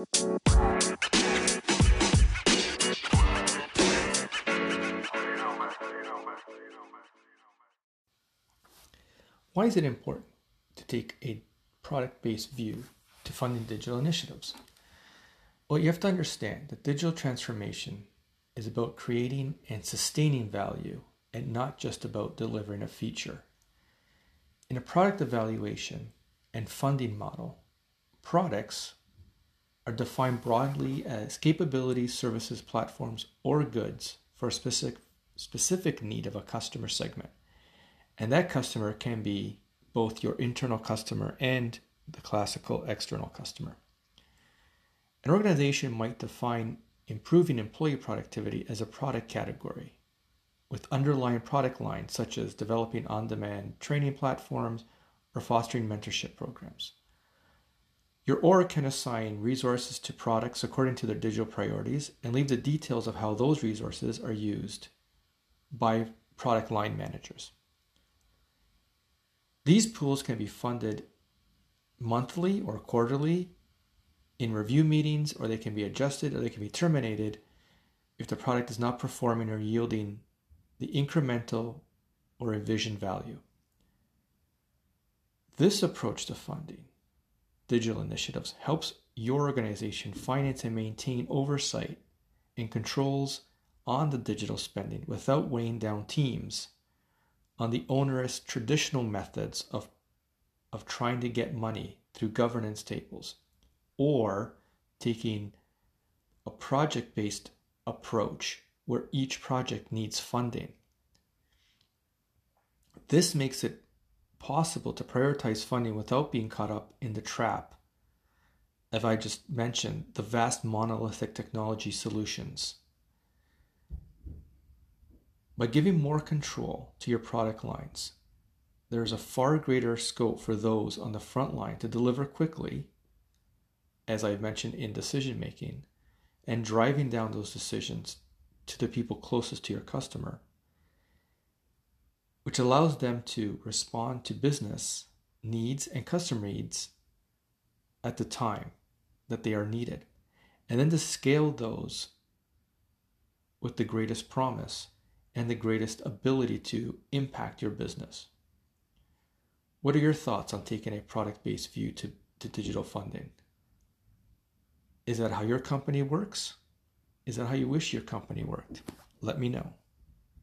Why is it important to take a product based view to funding digital initiatives? Well, you have to understand that digital transformation is about creating and sustaining value and not just about delivering a feature. In a product evaluation and funding model, products are defined broadly as capabilities, services, platforms, or goods for a specific, specific need of a customer segment. And that customer can be both your internal customer and the classical external customer. An organization might define improving employee productivity as a product category with underlying product lines such as developing on demand training platforms or fostering mentorship programs. Your org can assign resources to products according to their digital priorities and leave the details of how those resources are used by product line managers. These pools can be funded monthly or quarterly in review meetings, or they can be adjusted or they can be terminated if the product is not performing or yielding the incremental or envisioned value. This approach to funding digital initiatives helps your organization finance and maintain oversight and controls on the digital spending without weighing down teams on the onerous traditional methods of, of trying to get money through governance tables or taking a project based approach where each project needs funding. This makes it possible to prioritize funding without being caught up in the trap, as I just mentioned, the vast monolithic technology solutions. By giving more control to your product lines, there is a far greater scope for those on the front line to deliver quickly, as I've mentioned in decision making, and driving down those decisions to the people closest to your customer, which allows them to respond to business needs and customer needs at the time that they are needed, and then to scale those with the greatest promise and the greatest ability to impact your business. What are your thoughts on taking a product based view to, to digital funding? Is that how your company works? Is that how you wish your company worked? Let me know.